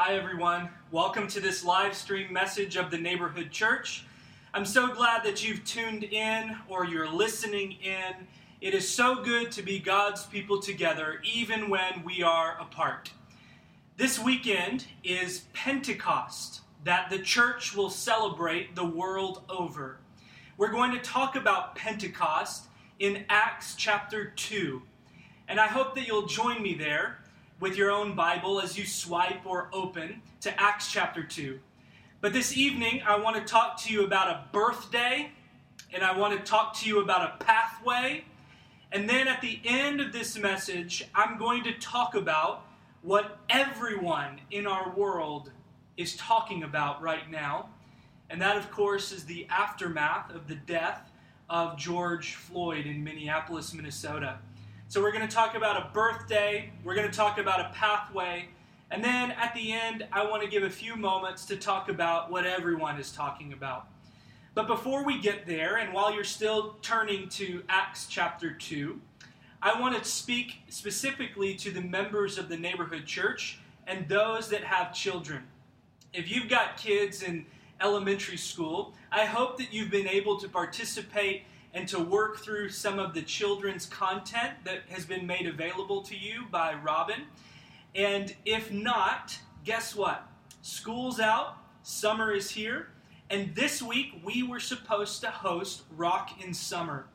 Hi, everyone. Welcome to this live stream message of the Neighborhood Church. I'm so glad that you've tuned in or you're listening in. It is so good to be God's people together, even when we are apart. This weekend is Pentecost, that the church will celebrate the world over. We're going to talk about Pentecost in Acts chapter 2. And I hope that you'll join me there with your own Bible as you swipe or open to Acts chapter 2. But this evening, I want to talk to you about a birthday, and I want to talk to you about a pathway. And then at the end of this message, I'm going to talk about what everyone in our world is talking about right now. And that, of course, is the aftermath of the death of George Floyd in Minneapolis, Minnesota. So we're going to talk about a birthday, we're going to talk about a pathway, and then at the end, I want to give a few moments to talk about what everyone is talking about. But before we get there, and while you're still turning to Acts chapter 2, I want to speak specifically to the members of the neighborhood church and those that have children. If you've got kids in elementary school, I hope that you've been able to participate and to work through some of the children's content that has been made available to you by Robin. And if not, guess what? School's out, summer is here, and this week we were supposed to host Rock in Summer.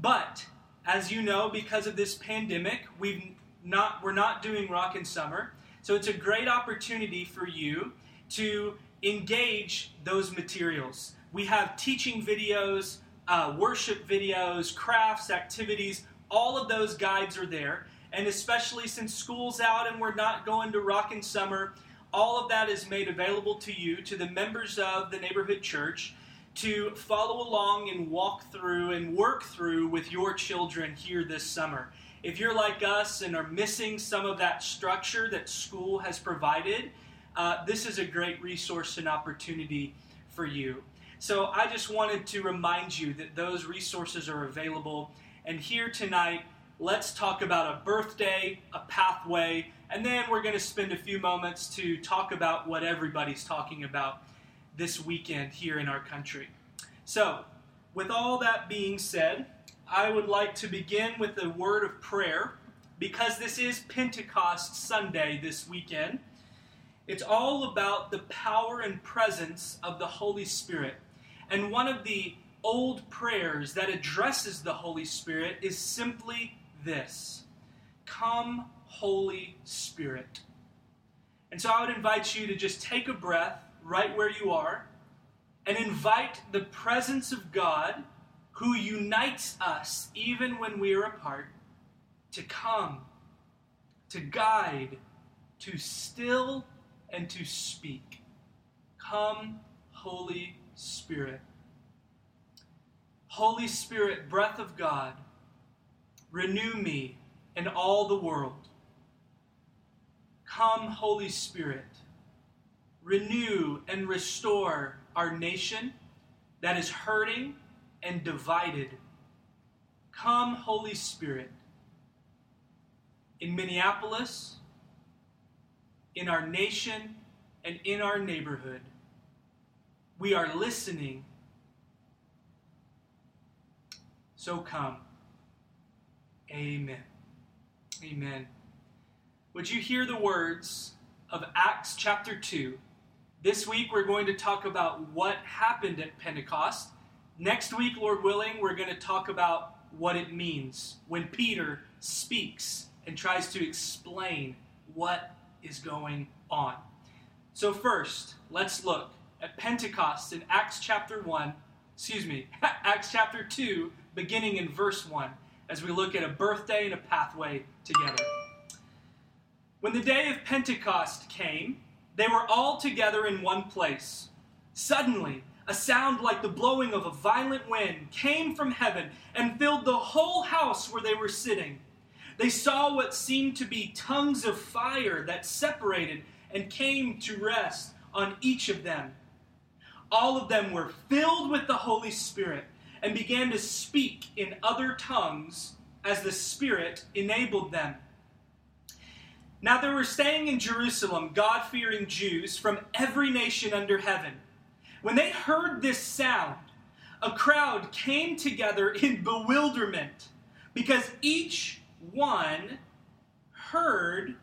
But as you know, because of this pandemic, we've not we're not doing Rock in Summer. So it's a great opportunity for you to engage those materials. We have teaching videos, uh, worship videos, crafts, activities, all of those guides are there. And especially since school's out and we're not going to Rock in Summer, all of that is made available to you, to the members of the neighborhood church, to follow along and walk through and work through with your children here this summer. If you're like us and are missing some of that structure that school has provided, uh, this is a great resource and opportunity for you. So I just wanted to remind you that those resources are available. And here tonight, let's talk about a birthday, a pathway, and then we're going to spend a few moments to talk about what everybody's talking about this weekend here in our country. So, with all that being said, I would like to begin with a word of prayer because this is Pentecost Sunday this weekend. It's all about the power and presence of the Holy Spirit. And one of the old prayers that addresses the Holy Spirit is simply this Come, Holy Spirit. And so I would invite you to just take a breath right where you are and invite the presence of God, who unites us even when we are apart, to come, to guide, to still, and to speak. Come, Holy Spirit. Holy Spirit, breath of God, renew me and all the world. Come, Holy Spirit, renew and restore our nation that is hurting and divided. Come, Holy Spirit, in Minneapolis, in our nation, and in our neighborhood. We are listening. So come. Amen. Amen. Would you hear the words of Acts chapter 2? This week we're going to talk about what happened at Pentecost. Next week, Lord willing, we're going to talk about what it means when Peter speaks and tries to explain what is going on. So, first, let's look at Pentecost in Acts chapter 1, excuse me, Acts chapter 2, beginning in verse 1, as we look at a birthday and a pathway together. When the day of Pentecost came, they were all together in one place. Suddenly, a sound like the blowing of a violent wind came from heaven and filled the whole house where they were sitting. They saw what seemed to be tongues of fire that separated and came to rest on each of them all of them were filled with the Holy Spirit and began to speak in other tongues as the Spirit enabled them. Now there were staying in Jerusalem God fearing Jews from every nation under heaven. When they heard this sound, a crowd came together in bewilderment because each one heard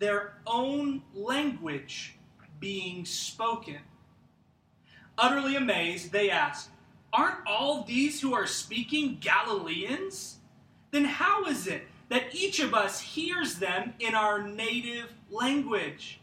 their own language being spoken. Utterly amazed, they asked, Aren't all these who are speaking Galileans? Then how is it that each of us hears them in our native language.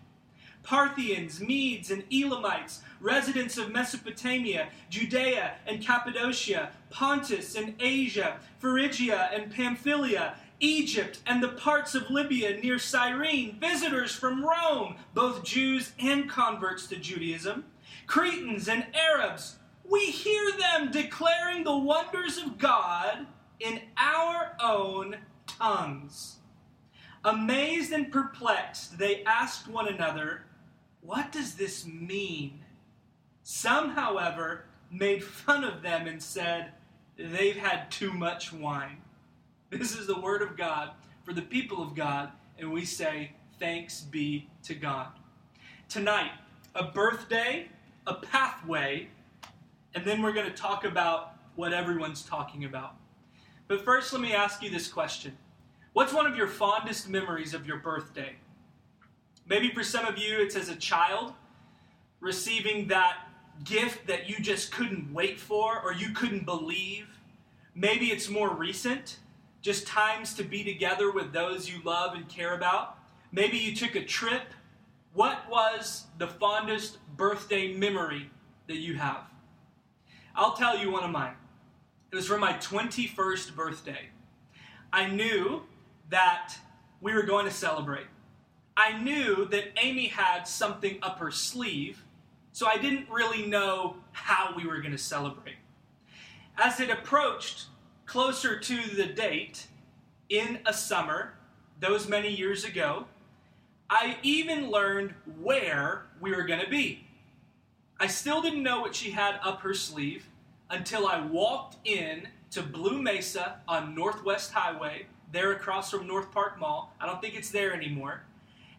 Parthians, Medes, and Elamites, residents of Mesopotamia, Judea and Cappadocia, Pontus and Asia, Phrygia and Pamphylia, Egypt and the parts of Libya near Cyrene, visitors from Rome, both Jews and converts to Judaism, Cretans and Arabs, we hear them declaring the wonders of God in our own tongues. Amazed and perplexed, they asked one another, What does this mean? Some, however, made fun of them and said, They've had too much wine. This is the word of God for the people of God, and we say, Thanks be to God. Tonight, a birthday, a pathway, and then we're going to talk about what everyone's talking about. But first, let me ask you this question What's one of your fondest memories of your birthday? Maybe for some of you, it's as a child receiving that gift that you just couldn't wait for or you couldn't believe. Maybe it's more recent, just times to be together with those you love and care about. Maybe you took a trip. What was the fondest birthday memory that you have? I'll tell you one of mine. It was for my 21st birthday. I knew that we were going to celebrate. I knew that Amy had something up her sleeve, so I didn't really know how we were going to celebrate. As it approached closer to the date in a summer, those many years ago, I even learned where we were going to be. I still didn't know what she had up her sleeve, until I walked in to Blue Mesa on Northwest Highway, there across from North Park Mall. I don't think it's there anymore.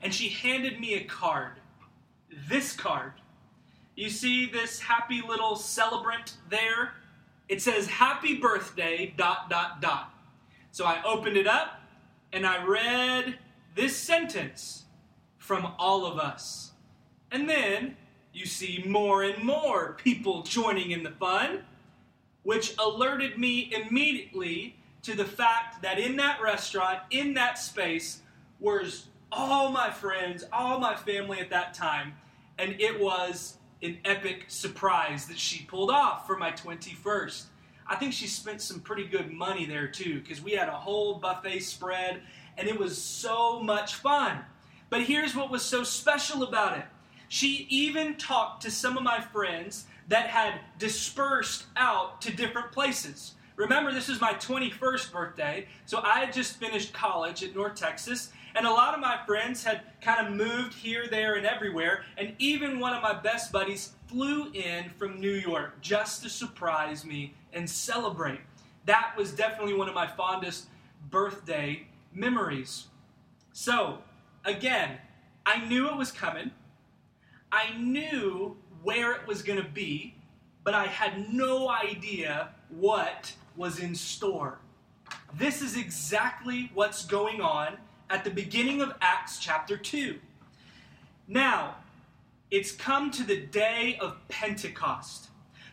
And she handed me a card. This card. You see this happy little celebrant there? It says happy birthday dot dot dot. So I opened it up and I read this sentence from all of us. And then you see more and more people joining in the fun which alerted me immediately to the fact that in that restaurant, in that space, was all my friends, all my family at that time, and it was an epic surprise that she pulled off for my 21st. I think she spent some pretty good money there too, because we had a whole buffet spread, and it was so much fun. But here's what was so special about it. She even talked to some of my friends that had dispersed out to different places. Remember, this is my 21st birthday, so I had just finished college at North Texas, and a lot of my friends had kind of moved here, there, and everywhere, and even one of my best buddies flew in from New York just to surprise me and celebrate. That was definitely one of my fondest birthday memories. So, again, I knew it was coming. I knew where it was going to be, but I had no idea what was in store. This is exactly what's going on at the beginning of Acts chapter 2. Now, it's come to the day of Pentecost.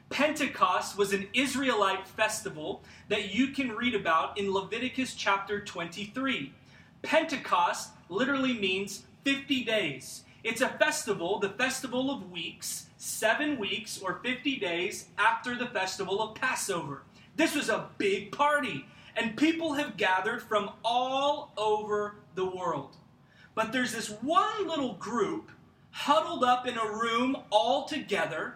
Pentecost was an Israelite festival that you can read about in Leviticus chapter 23. Pentecost literally means 50 days. It's a festival, the festival of weeks, seven weeks or 50 days after the festival of Passover. This was a big party, and people have gathered from all over the world. But there's this one little group huddled up in a room all together,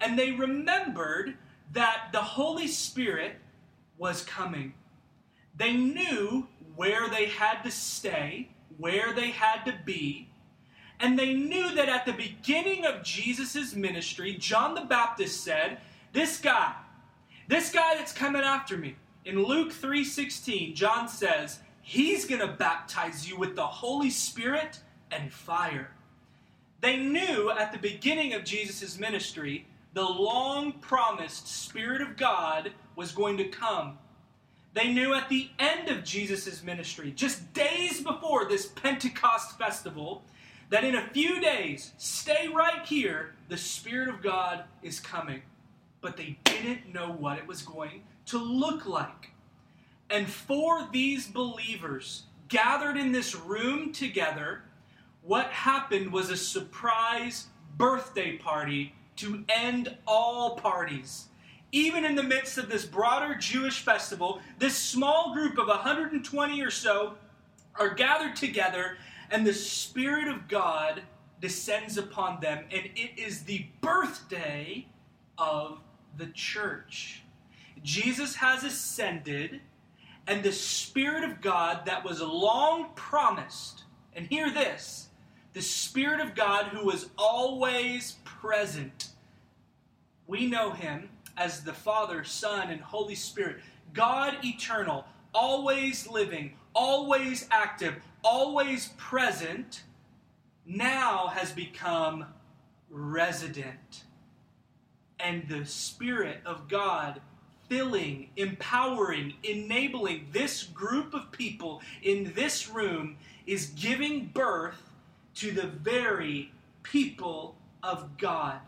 and they remembered that the Holy Spirit was coming. They knew where they had to stay, where they had to be, and they knew that at the beginning of Jesus' ministry, John the Baptist said, This guy, this guy that's coming after me. In Luke 3:16, John says, He's to baptize you with the Holy Spirit and fire. They knew at the beginning of Jesus' ministry the long promised Spirit of God was going to come. They knew at the end of Jesus' ministry, just days before this Pentecost festival, that in a few days, stay right here, the Spirit of God is coming. But they didn't know what it was going to look like. And for these believers gathered in this room together, what happened was a surprise birthday party to end all parties. Even in the midst of this broader Jewish festival, this small group of 120 or so are gathered together, and the Spirit of God descends upon them, and it is the birthday of the church. Jesus has ascended, and the Spirit of God that was long promised, and hear this the Spirit of God who was always present. We know him as the Father, Son, and Holy Spirit. God eternal, always living, always active, always present, now has become resident. And the Spirit of God filling, empowering, enabling this group of people in this room is giving birth to the very people of God.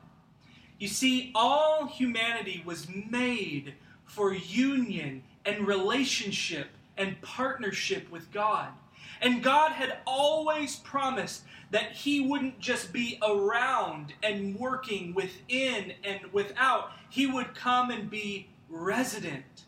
You see, all humanity was made for union and relationship and partnership with God. And God had always promised that He wouldn't just be around and working within and without, He would come and be resident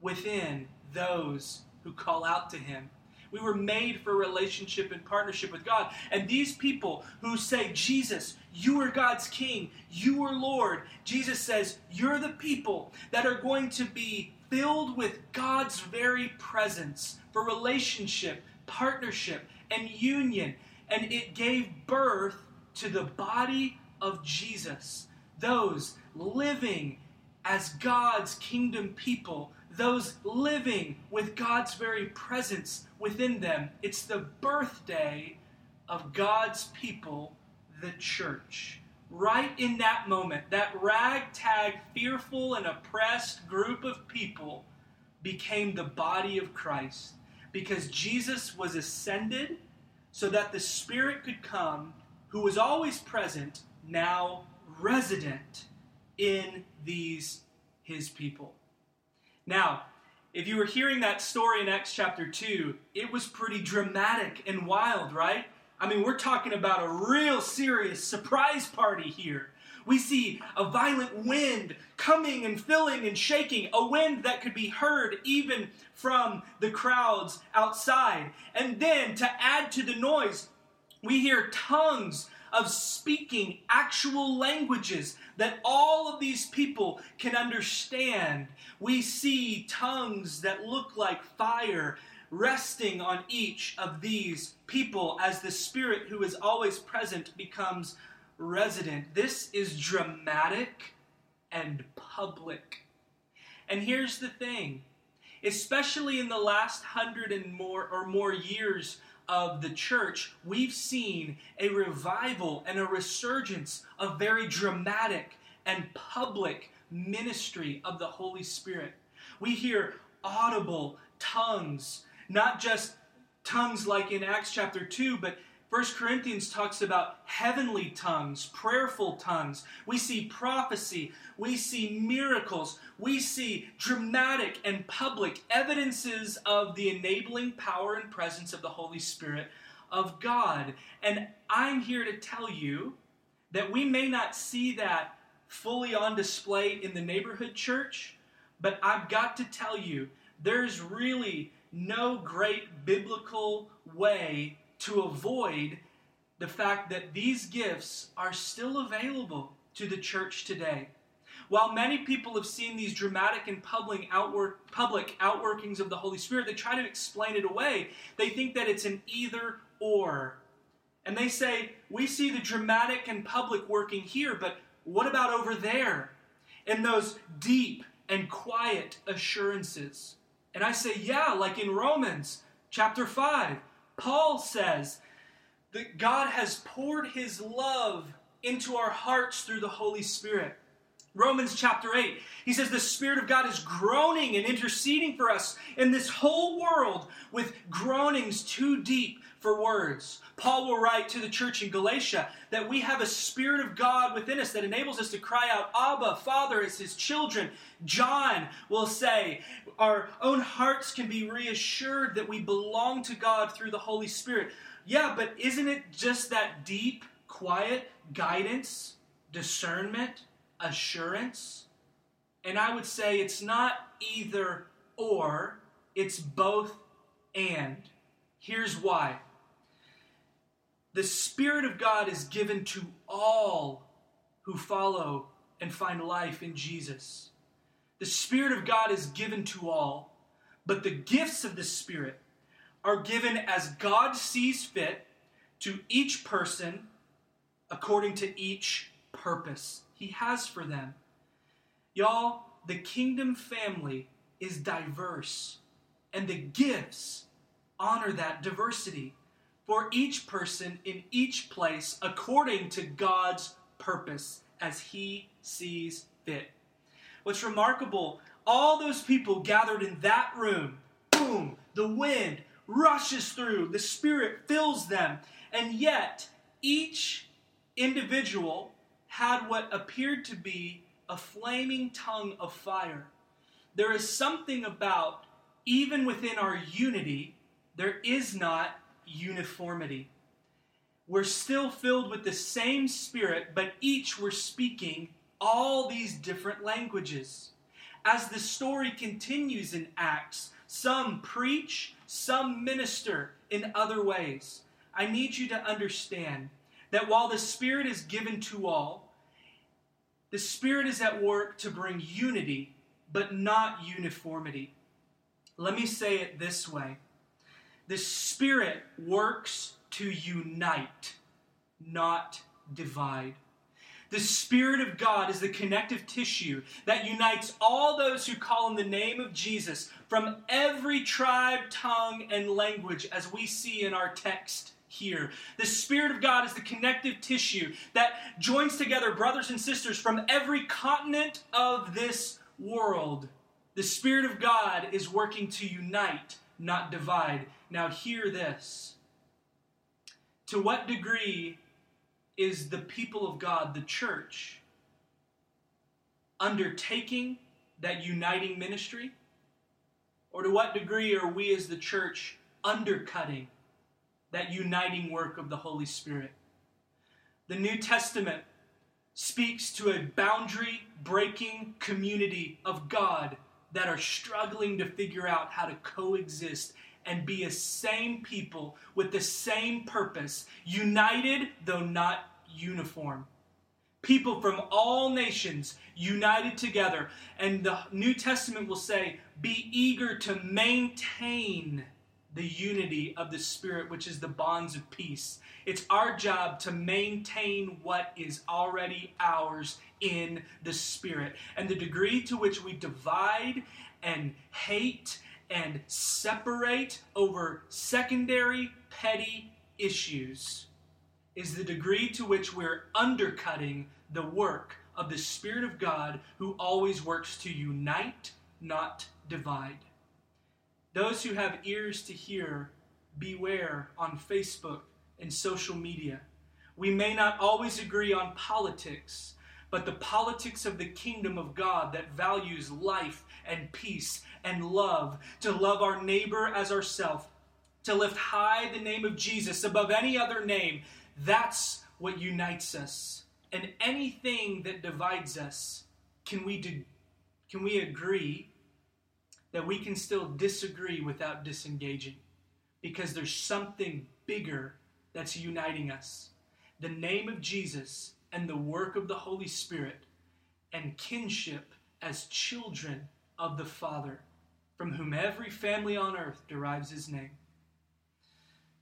within those who call out to Him. We were made for relationship and partnership with God. And these people who say, Jesus, you are God's king, you are Lord, Jesus says, you're the people that are going to be filled with God's very presence for relationship, partnership, and union. And it gave birth to the body of Jesus, those living as God's kingdom people those living with God's very presence within them. It's the birthday of God's people, the church. Right in that moment, that ragtag, fearful, and oppressed group of people became the body of Christ because Jesus was ascended so that the Spirit could come, who was always present, now resident in these his people. Now, if you were hearing that story in Acts chapter 2, it was pretty dramatic and wild, right? I mean, we're talking about a real serious surprise party here. We see a violent wind coming and filling and shaking, a wind that could be heard even from the crowds outside. And then to add to the noise, we hear tongues of speaking actual languages that all of these people can understand. We see tongues that look like fire resting on each of these people as the Spirit who is always present becomes resident. This is dramatic and public. And here's the thing especially in the last hundred and more or more years of the church, we've seen a revival and a resurgence of very dramatic and public ministry of the Holy Spirit. We hear audible tongues, not just tongues like in Acts chapter 2, but 1 Corinthians talks about heavenly tongues, prayerful tongues. We see prophecy. We see miracles. We see dramatic and public evidences of the enabling power and presence of the Holy Spirit of God. And I'm here to tell you that we may not see that fully on display in the neighborhood church, but I've got to tell you, there's really no great biblical way to avoid the fact that these gifts are still available to the church today. While many people have seen these dramatic and public, outwork, public outworkings of the Holy Spirit, they try to explain it away. They think that it's an either or. And they say, we see the dramatic and public working here, but what about over there? In those deep and quiet assurances. And I say, yeah, like in Romans, chapter 5, Paul says that God has poured his love into our hearts through the Holy Spirit. Romans chapter 8, he says the Spirit of God is groaning and interceding for us in this whole world with groanings too deep for words. Paul will write to the church in Galatia that we have a Spirit of God within us that enables us to cry out, Abba, Father, as his children. John will say, our own hearts can be reassured that we belong to God through the Holy Spirit. Yeah, but isn't it just that deep, quiet guidance, discernment, assurance? And I would say it's not either or, it's both and. Here's why the Spirit of God is given to all who follow and find life in Jesus. The Spirit of God is given to all, but the gifts of the Spirit are given as God sees fit to each person according to each purpose He has for them. Y'all, the kingdom family is diverse, and the gifts honor that diversity for each person in each place according to God's purpose as He sees fit. What's remarkable, all those people gathered in that room, boom, the wind rushes through, the Spirit fills them, and yet each individual had what appeared to be a flaming tongue of fire. There is something about, even within our unity, there is not uniformity. We're still filled with the same Spirit, but each were speaking all these different languages. As the story continues in Acts, some preach, some minister in other ways. I need you to understand that while the Spirit is given to all, the Spirit is at work to bring unity, but not uniformity. Let me say it this way the Spirit works to unite, not divide. The Spirit of God is the connective tissue that unites all those who call on the name of Jesus from every tribe, tongue, and language, as we see in our text here. The Spirit of God is the connective tissue that joins together brothers and sisters from every continent of this world. The Spirit of God is working to unite, not divide. Now, hear this. To what degree is the people of God, the church, undertaking that uniting ministry? Or to what degree are we as the church undercutting that uniting work of the Holy Spirit? The New Testament speaks to a boundary breaking community of God that are struggling to figure out how to coexist and be a same people with the same purpose, united though not uniform. People from all nations united together. And the New Testament will say, be eager to maintain the unity of the Spirit, which is the bonds of peace. It's our job to maintain what is already ours in the Spirit. And the degree to which we divide and hate and separate over secondary, petty issues is the degree to which we're undercutting the work of the Spirit of God who always works to unite, not divide. Those who have ears to hear, beware on Facebook and social media. We may not always agree on politics, but the politics of the kingdom of God that values life and peace and love, to love our neighbor as ourself, to lift high the name of Jesus above any other name, that's what unites us. And anything that divides us, can we, do, can we agree that we can still disagree without disengaging? Because there's something bigger that's uniting us. The name of Jesus and the work of the Holy Spirit and kinship as children of the Father, from whom every family on earth derives his name.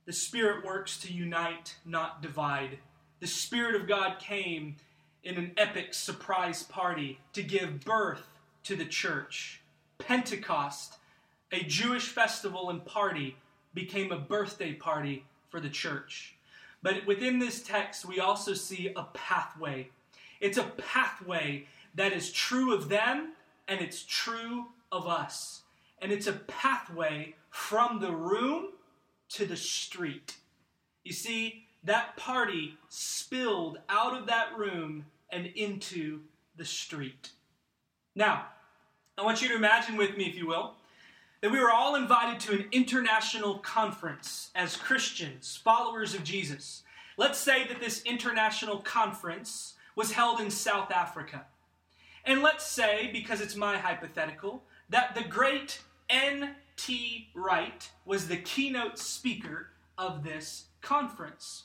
The Spirit works to unite, not divide. The Spirit of God came in an epic surprise party to give birth to the church. Pentecost, a Jewish festival and party, became a birthday party for the church. But within this text, we also see a pathway. It's a pathway that is true of them and it's true of us. And it's a pathway from the room to the street. You see, that party spilled out of that room and into the street. Now, I want you to imagine with me, if you will, that we were all invited to an international conference as Christians, followers of Jesus. Let's say that this international conference was held in South Africa. And let's say, because it's my hypothetical, that the great N.T. Wright was the keynote speaker of this conference.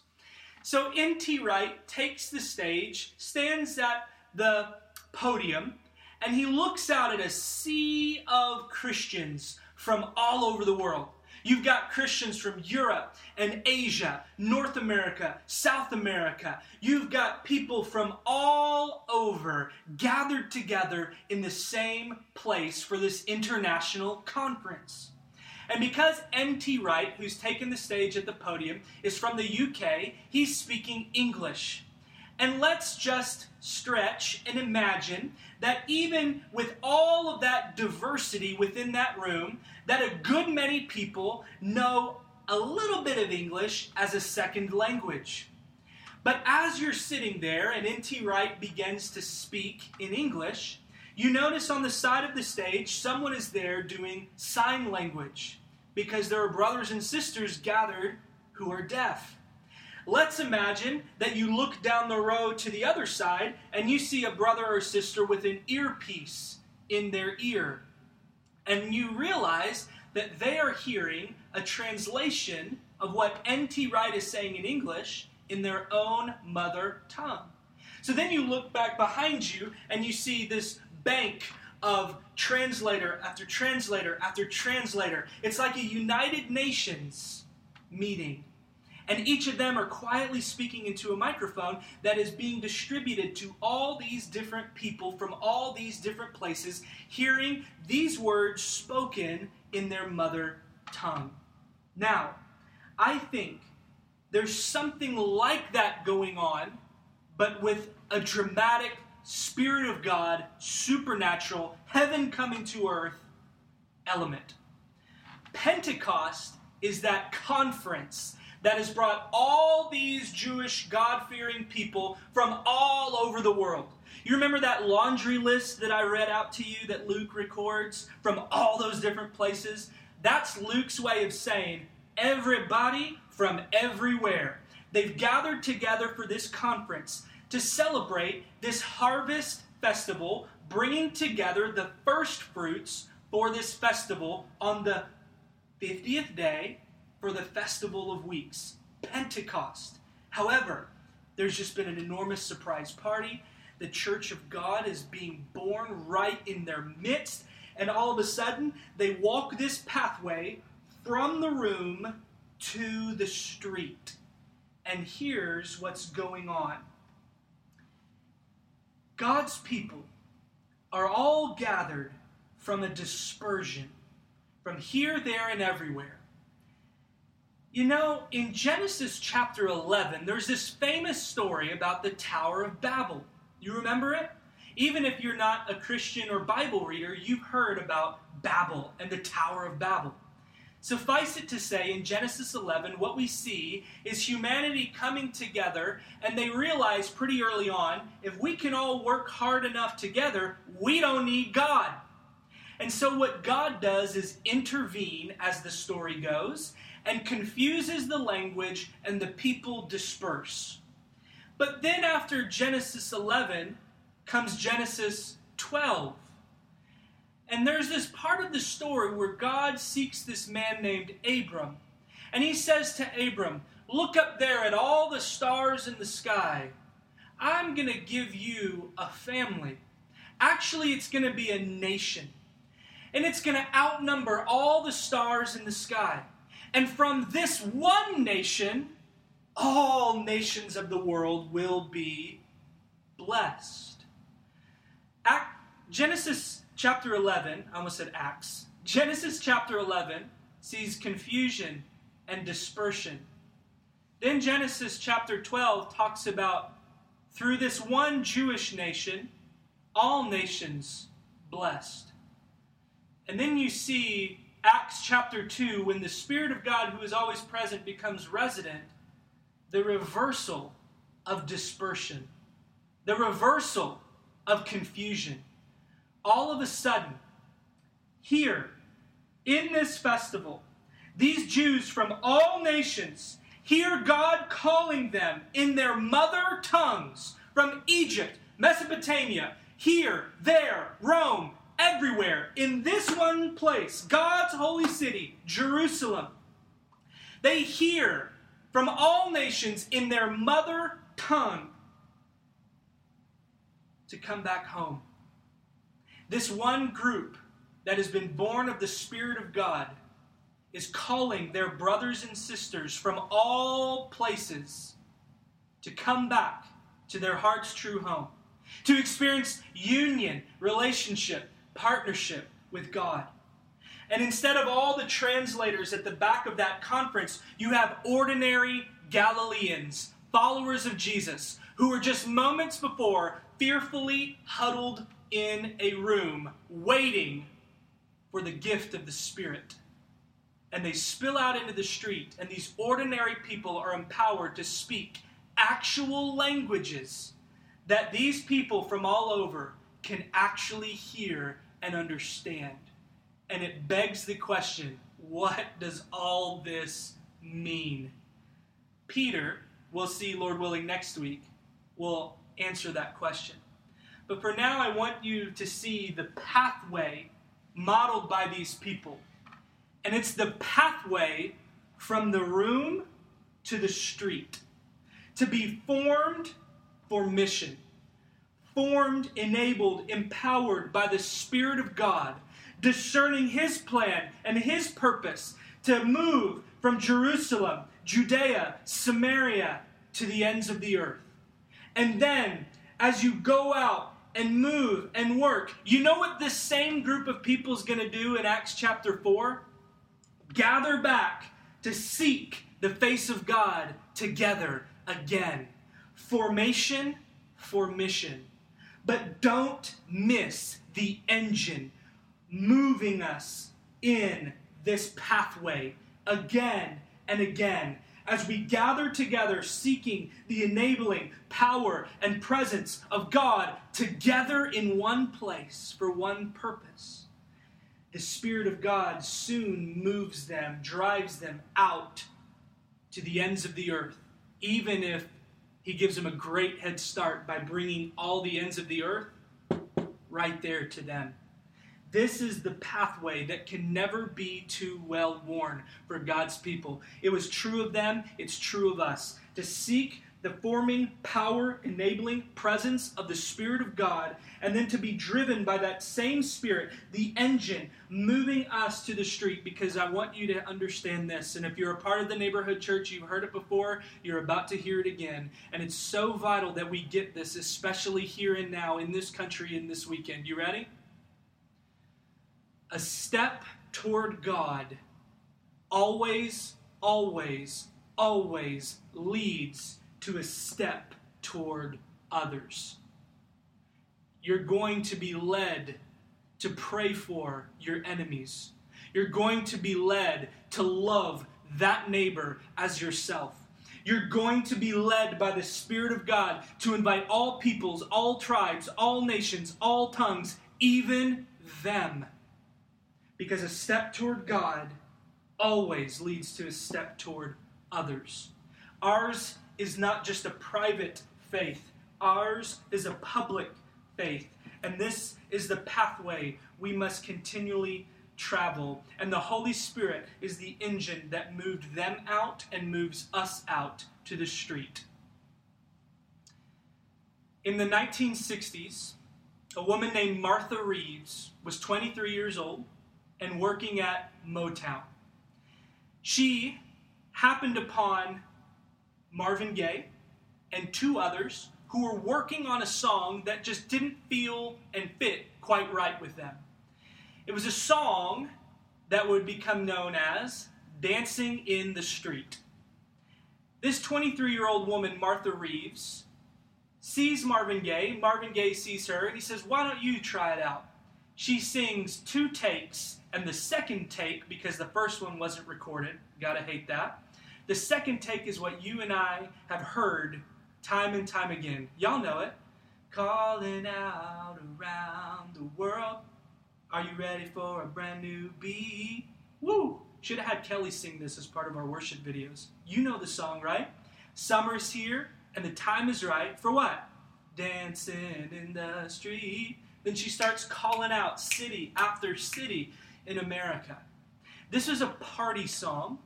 So N.T. Wright takes the stage, stands at the podium, and he looks out at a sea of Christians from all over the world. You've got Christians from Europe and Asia, North America, South America. You've got people from all over gathered together in the same place for this international conference. And because N.T. Wright, who's taken the stage at the podium, is from the UK, he's speaking English. And let's just stretch and imagine that even with all of that diversity within that room, that a good many people know a little bit of English as a second language. But as you're sitting there and N.T. Wright begins to speak in English, you notice on the side of the stage someone is there doing sign language because there are brothers and sisters gathered who are deaf. Let's imagine that you look down the road to the other side and you see a brother or sister with an earpiece in their ear. And you realize that they are hearing a translation of what N.T. Wright is saying in English in their own mother tongue. So then you look back behind you and you see this bank of translator after translator after translator. It's like a United Nations meeting. And each of them are quietly speaking into a microphone that is being distributed to all these different people from all these different places, hearing these words spoken in their mother tongue. Now, I think there's something like that going on, but with a dramatic Spirit of God, supernatural, heaven coming to earth element. Pentecost is that conference that has brought all these Jewish God fearing people from all over the world. You remember that laundry list that I read out to you that Luke records from all those different places? That's Luke's way of saying everybody from everywhere. They've gathered together for this conference to celebrate this harvest festival, bringing together the first fruits for this festival on the 50th day for the festival of weeks, Pentecost. However, there's just been an enormous surprise party. The church of God is being born right in their midst, and all of a sudden, they walk this pathway from the room to the street. And here's what's going on God's people are all gathered from a dispersion, from here, there, and everywhere. You know, in Genesis chapter 11, there's this famous story about the Tower of Babel. You remember it? Even if you're not a Christian or Bible reader, you've heard about Babel and the Tower of Babel. Suffice it to say, in Genesis 11, what we see is humanity coming together, and they realize pretty early on if we can all work hard enough together, we don't need God. And so, what God does is intervene as the story goes and confuses the language, and the people disperse. But then, after Genesis 11, comes Genesis 12. And there's this part of the story where God seeks this man named Abram. And he says to Abram, Look up there at all the stars in the sky. I'm going to give you a family. Actually, it's going to be a nation. And it's going to outnumber all the stars in the sky. And from this one nation, all nations of the world will be blessed. Act, Genesis chapter 11, I almost said Acts. Genesis chapter 11 sees confusion and dispersion. Then Genesis chapter 12 talks about through this one Jewish nation, all nations blessed. And then you see Acts chapter 2, when the Spirit of God, who is always present, becomes resident, the reversal of dispersion, the reversal of confusion. All of a sudden, here in this festival, these Jews from all nations hear God calling them in their mother tongues from Egypt, Mesopotamia, here, there, Rome, everywhere, in this one place, God's holy city, Jerusalem. They hear from all nations in their mother tongue to come back home. This one group that has been born of the Spirit of God is calling their brothers and sisters from all places to come back to their heart's true home, to experience union, relationship, partnership with God. And instead of all the translators at the back of that conference, you have ordinary Galileans, followers of Jesus, who were just moments before fearfully huddled in a room, waiting for the gift of the Spirit. And they spill out into the street, and these ordinary people are empowered to speak actual languages that these people from all over can actually hear and understand. And it begs the question what does all this mean? Peter, we'll see, Lord willing, next week, will answer that question. But for now, I want you to see the pathway modeled by these people. And it's the pathway from the room to the street to be formed for mission formed, enabled, empowered by the Spirit of God, discerning His plan and His purpose to move from Jerusalem, Judea, Samaria to the ends of the earth. And then, as you go out and move and work, you know what this same group of people is going to do in Acts chapter 4? Gather back to seek the face of God together again. Formation for mission. But don't miss the engine moving us in this pathway again and again as we gather together seeking the enabling power and presence of God together in one place for one purpose. The Spirit of God soon moves them, drives them out to the ends of the earth, even if he gives them a great head start by bringing all the ends of the earth right there to them. This is the pathway that can never be too well worn for God's people. It was true of them, it's true of us. To seek the forming, power, enabling presence of the Spirit of God, and then to be driven by that same Spirit, the engine moving us to the street. Because I want you to understand this. And if you're a part of the neighborhood church, you've heard it before, you're about to hear it again. And it's so vital that we get this, especially here and now in this country in this weekend. You ready? A step toward God always, always, always leads to a step toward others. You're going to be led to pray for your enemies. You're going to be led to love that neighbor as yourself. You're going to be led by the Spirit of God to invite all peoples, all tribes, all nations, all tongues, even them. Because a step toward God always leads to a step toward others. Ours is not just a private faith, ours is a public faith. And this is the pathway we must continually travel. And the Holy Spirit is the engine that moved them out and moves us out to the street. In the 1960s, a woman named Martha Reeves was 23 years old and working at Motown. She happened upon Marvin Gaye, and two others who were working on a song that just didn't feel and fit quite right with them. It was a song that would become known as Dancing in the Street. This 23 year old woman, Martha Reeves, sees Marvin Gaye. Marvin Gaye sees her and he says, Why don't you try it out? She sings two takes, and the second take, because the first one wasn't recorded, gotta hate that. The second take is what you and I have heard time and time again. Y'all know it. Calling out around the world. Are you ready for a brand new beat? Woo! Should have had Kelly sing this as part of our worship videos. You know the song, right? Summer's here, and the time is right for what? Dancing in the street. Then she starts calling out city after city in America. This is a party song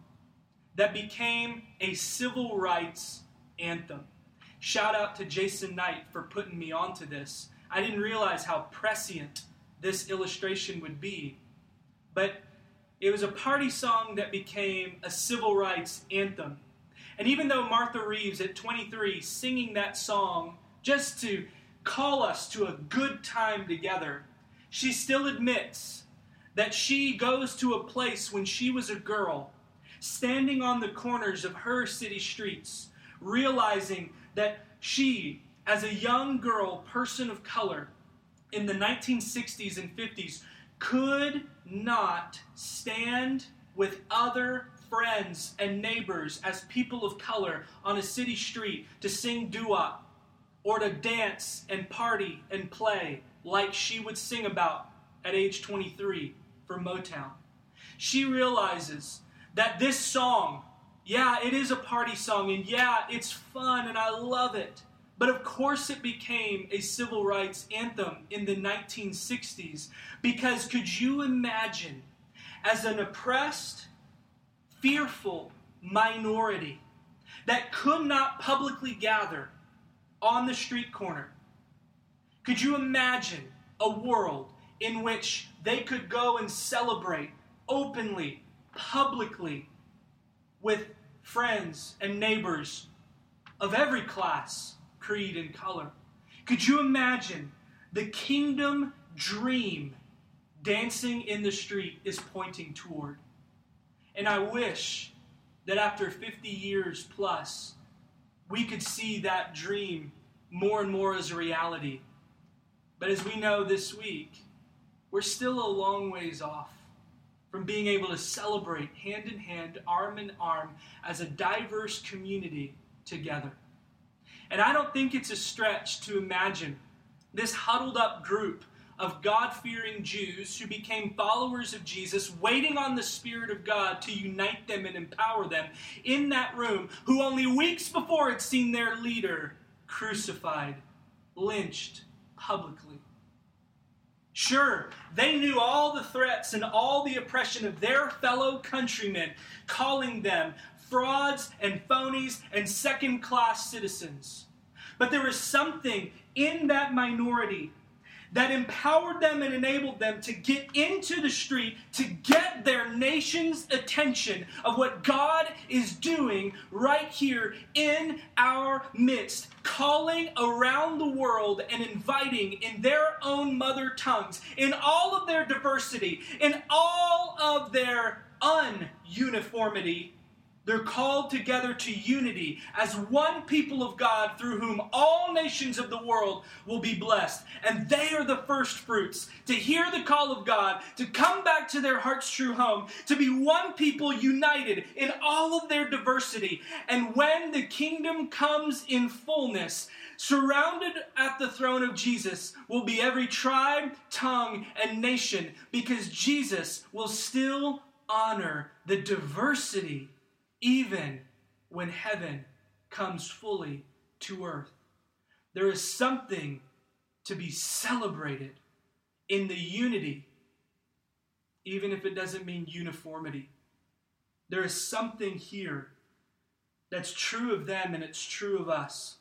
that became a civil rights anthem. Shout out to Jason Knight for putting me onto this. I didn't realize how prescient this illustration would be. But it was a party song that became a civil rights anthem. And even though Martha Reeves at 23 singing that song just to call us to a good time together, she still admits that she goes to a place when she was a girl, standing on the corners of her city streets, realizing that she, as a young girl, person of color, in the 1960s and 50s, could not stand with other friends and neighbors as people of color on a city street to sing doo-wop or to dance and party and play like she would sing about at age 23 for Motown. She realizes that this song, yeah, it is a party song, and yeah, it's fun, and I love it. But of course, it became a civil rights anthem in the 1960s because could you imagine, as an oppressed, fearful minority that could not publicly gather on the street corner, could you imagine a world in which they could go and celebrate openly, publicly, with friends and neighbors of every class, creed, and color. Could you imagine the kingdom dream dancing in the street is pointing toward? And I wish that after 50 years plus, we could see that dream more and more as a reality. But as we know this week, we're still a long ways off from being able to celebrate hand in hand, arm in arm, as a diverse community together. And I don't think it's a stretch to imagine this huddled up group of God fearing Jews who became followers of Jesus, waiting on the Spirit of God to unite them and empower them in that room, who only weeks before had seen their leader crucified, lynched publicly. Sure, they knew all the threats and all the oppression of their fellow countrymen, calling them frauds and phonies and second class citizens. But there was something in that minority that empowered them and enabled them to get into the street to get their nation's attention of what God is doing right here in our midst, calling around the world and inviting in their own mother tongues, in all of their diversity, in all of their ununiformity they're called together to unity as one people of God through whom all nations of the world will be blessed. And they are the first fruits to hear the call of God, to come back to their heart's true home, to be one people united in all of their diversity. And when the kingdom comes in fullness, surrounded at the throne of Jesus will be every tribe, tongue, and nation because Jesus will still honor the diversity even when heaven comes fully to earth. There is something to be celebrated in the unity, even if it doesn't mean uniformity. There is something here that's true of them and it's true of us.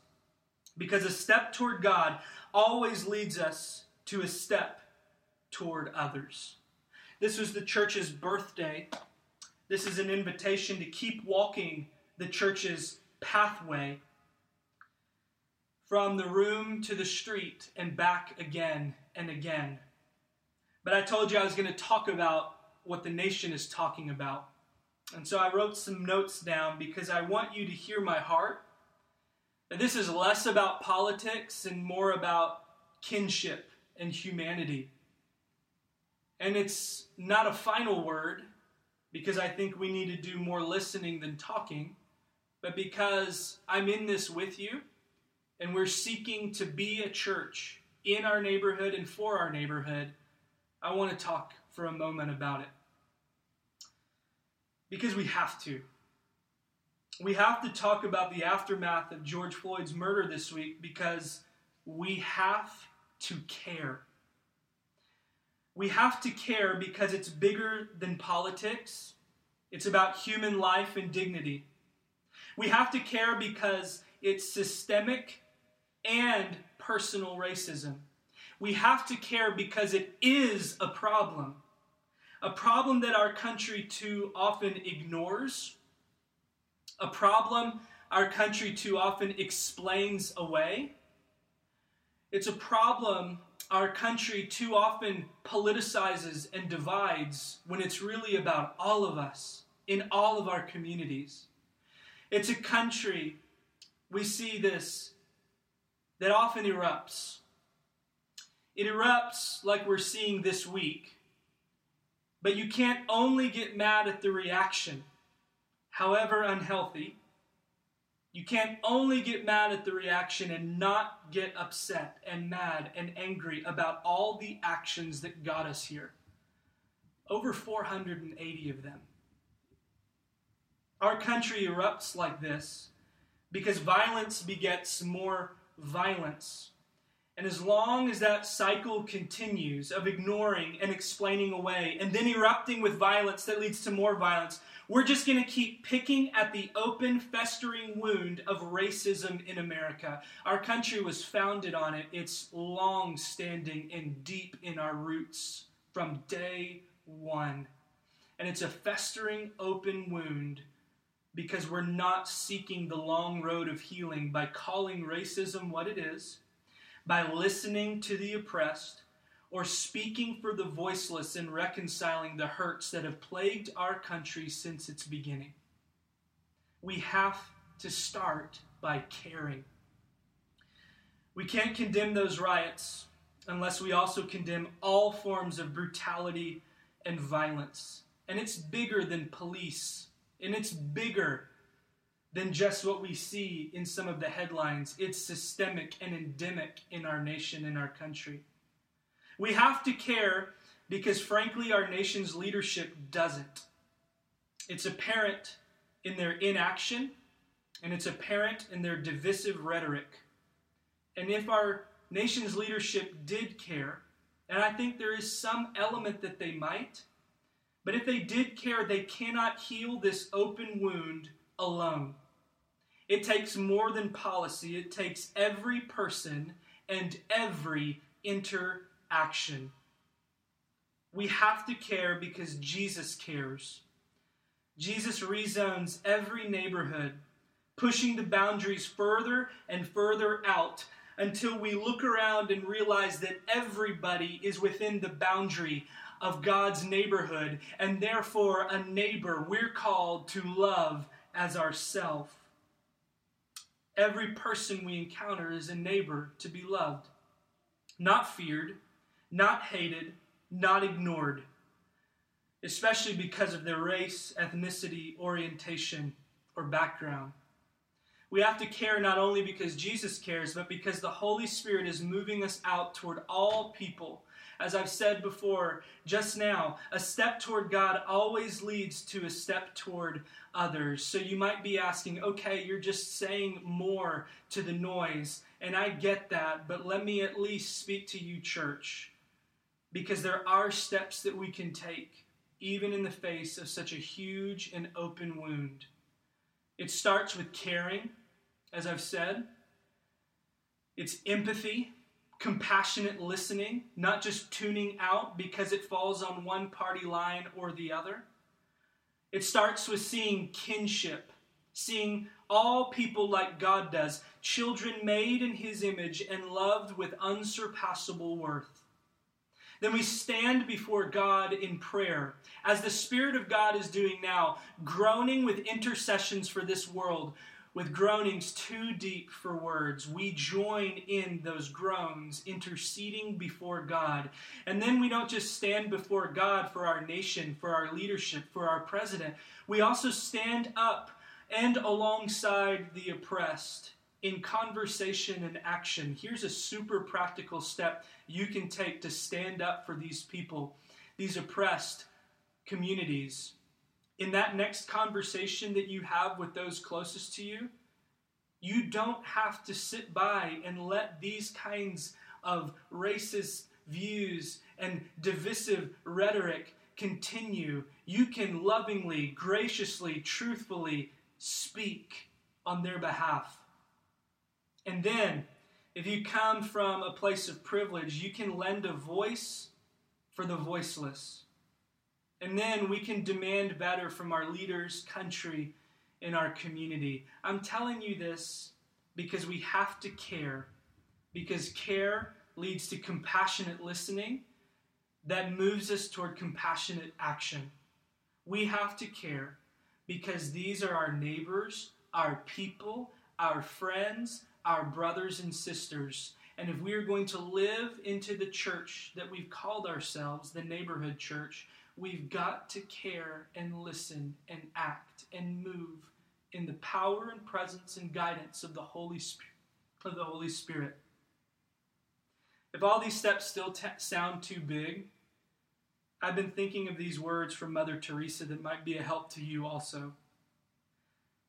Because a step toward God always leads us to a step toward others. This was the church's birthday this is an invitation to keep walking the church's pathway from the room to the street and back again and again. But I told you I was going to talk about what the nation is talking about. And so I wrote some notes down because I want you to hear my heart. That this is less about politics and more about kinship and humanity. And it's not a final word because I think we need to do more listening than talking, but because I'm in this with you and we're seeking to be a church in our neighborhood and for our neighborhood, I want to talk for a moment about it. Because we have to. We have to talk about the aftermath of George Floyd's murder this week because we have to care. We have to care because it's bigger than politics. It's about human life and dignity. We have to care because it's systemic and personal racism. We have to care because it is a problem. A problem that our country too often ignores. A problem our country too often explains away. It's a problem our country too often politicizes and divides when it's really about all of us in all of our communities. It's a country, we see this, that often erupts. It erupts like we're seeing this week. But you can't only get mad at the reaction, however unhealthy. You can't only get mad at the reaction and not get upset and mad and angry about all the actions that got us here. Over 480 of them. Our country erupts like this because violence begets more violence. And as long as that cycle continues of ignoring and explaining away and then erupting with violence that leads to more violence, we're just going to keep picking at the open, festering wound of racism in America. Our country was founded on it, it's long standing and deep in our roots from day one. And it's a festering, open wound because we're not seeking the long road of healing by calling racism what it is, by listening to the oppressed, or speaking for the voiceless and reconciling the hurts that have plagued our country since its beginning. We have to start by caring. We can't condemn those riots unless we also condemn all forms of brutality and violence. And it's bigger than police and it's bigger than just what we see in some of the headlines. It's systemic and endemic in our nation and our country. We have to care because, frankly, our nation's leadership doesn't. It's apparent in their inaction and it's apparent in their divisive rhetoric. And if our nation's leadership did care, and I think there is some element that they might, but if they did care, they cannot heal this open wound alone. It takes more than policy, it takes every person and every interaction. We have to care because Jesus cares. Jesus rezones every neighborhood, pushing the boundaries further and further out until we look around and realize that everybody is within the boundary of God's neighborhood, and therefore a neighbor we're called to love as ourself. Every person we encounter is a neighbor to be loved, not feared, not hated, not ignored, especially because of their race, ethnicity, orientation, or background. We have to care not only because Jesus cares, but because the Holy Spirit is moving us out toward all people as I've said before just now, a step toward God always leads to a step toward others. So you might be asking, okay, you're just saying more to the noise, and I get that, but let me at least speak to you, church, because there are steps that we can take, even in the face of such a huge and open wound. It starts with caring, as I've said. It's empathy, compassionate listening, not just tuning out because it falls on one party line or the other. It starts with seeing kinship, seeing all people like God does, children made in His image and loved with unsurpassable worth. Then we stand before God in prayer, as the Spirit of God is doing now, groaning with intercessions for this world, with groanings too deep for words. We join in those groans, interceding before God. And then we don't just stand before God for our nation, for our leadership, for our president. We also stand up and alongside the oppressed in conversation and action. Here's a super practical step you can take to stand up for these people, these oppressed communities in that next conversation that you have with those closest to you, you don't have to sit by and let these kinds of racist views and divisive rhetoric continue. You can lovingly, graciously, truthfully speak on their behalf. And then, if you come from a place of privilege, you can lend a voice for the voiceless. And then we can demand better from our leaders, country, and our community. I'm telling you this because we have to care, because care leads to compassionate listening that moves us toward compassionate action. We have to care because these are our neighbors, our people, our friends, our brothers and sisters. And if we are going to live into the church that we've called ourselves, the neighborhood church, We've got to care and listen and act and move in the power and presence and guidance of the Holy Spirit. Of the Holy Spirit. If all these steps still t- sound too big, I've been thinking of these words from Mother Teresa that might be a help to you also.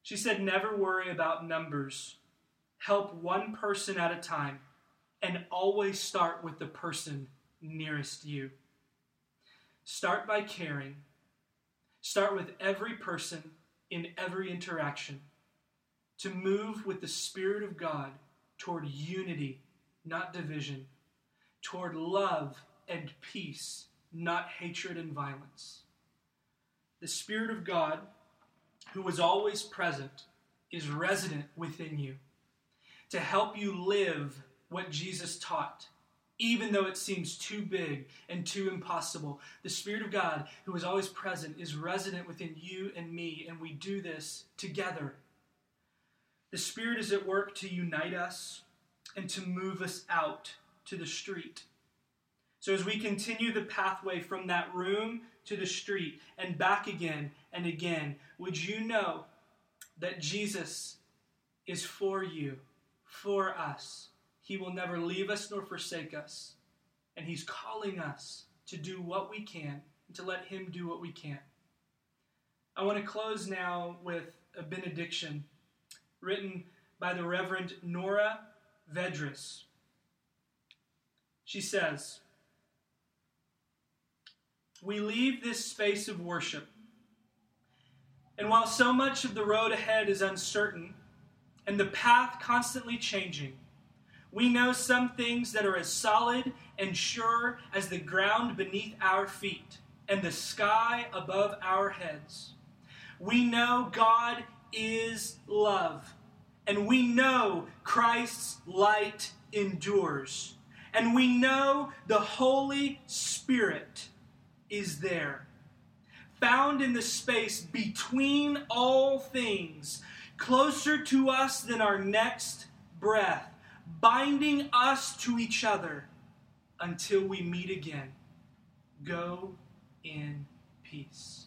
She said, Never worry about numbers. Help one person at a time, and always start with the person nearest you. Start by caring. Start with every person in every interaction to move with the Spirit of God toward unity, not division, toward love and peace, not hatred and violence. The Spirit of God, who is always present, is resident within you to help you live what Jesus taught even though it seems too big and too impossible. The Spirit of God, who is always present, is resident within you and me, and we do this together. The Spirit is at work to unite us and to move us out to the street. So, as we continue the pathway from that room to the street and back again and again, would you know that Jesus is for you, for us? He will never leave us nor forsake us. And He's calling us to do what we can and to let Him do what we can. I want to close now with a benediction written by the Reverend Nora Vedress. She says, We leave this space of worship. And while so much of the road ahead is uncertain and the path constantly changing, we know some things that are as solid and sure as the ground beneath our feet and the sky above our heads. We know God is love, and we know Christ's light endures, and we know the Holy Spirit is there. Found in the space between all things, closer to us than our next breath binding us to each other until we meet again. Go in peace.